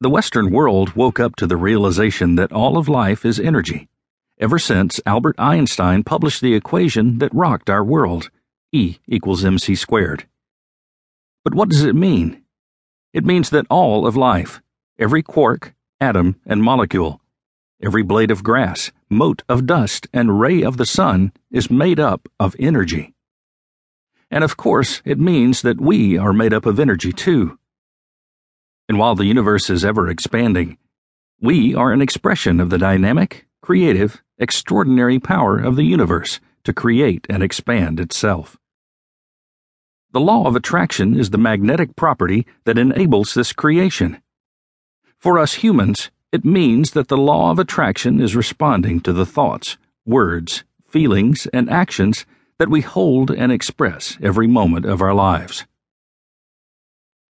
The Western world woke up to the realization that all of life is energy, ever since Albert Einstein published the equation that rocked our world E equals mc squared. But what does it mean? It means that all of life, every quark, atom, and molecule, every blade of grass, mote of dust, and ray of the sun is made up of energy. And of course, it means that we are made up of energy too. And while the universe is ever expanding, we are an expression of the dynamic, creative, extraordinary power of the universe to create and expand itself. The law of attraction is the magnetic property that enables this creation. For us humans, it means that the law of attraction is responding to the thoughts, words, feelings, and actions that we hold and express every moment of our lives.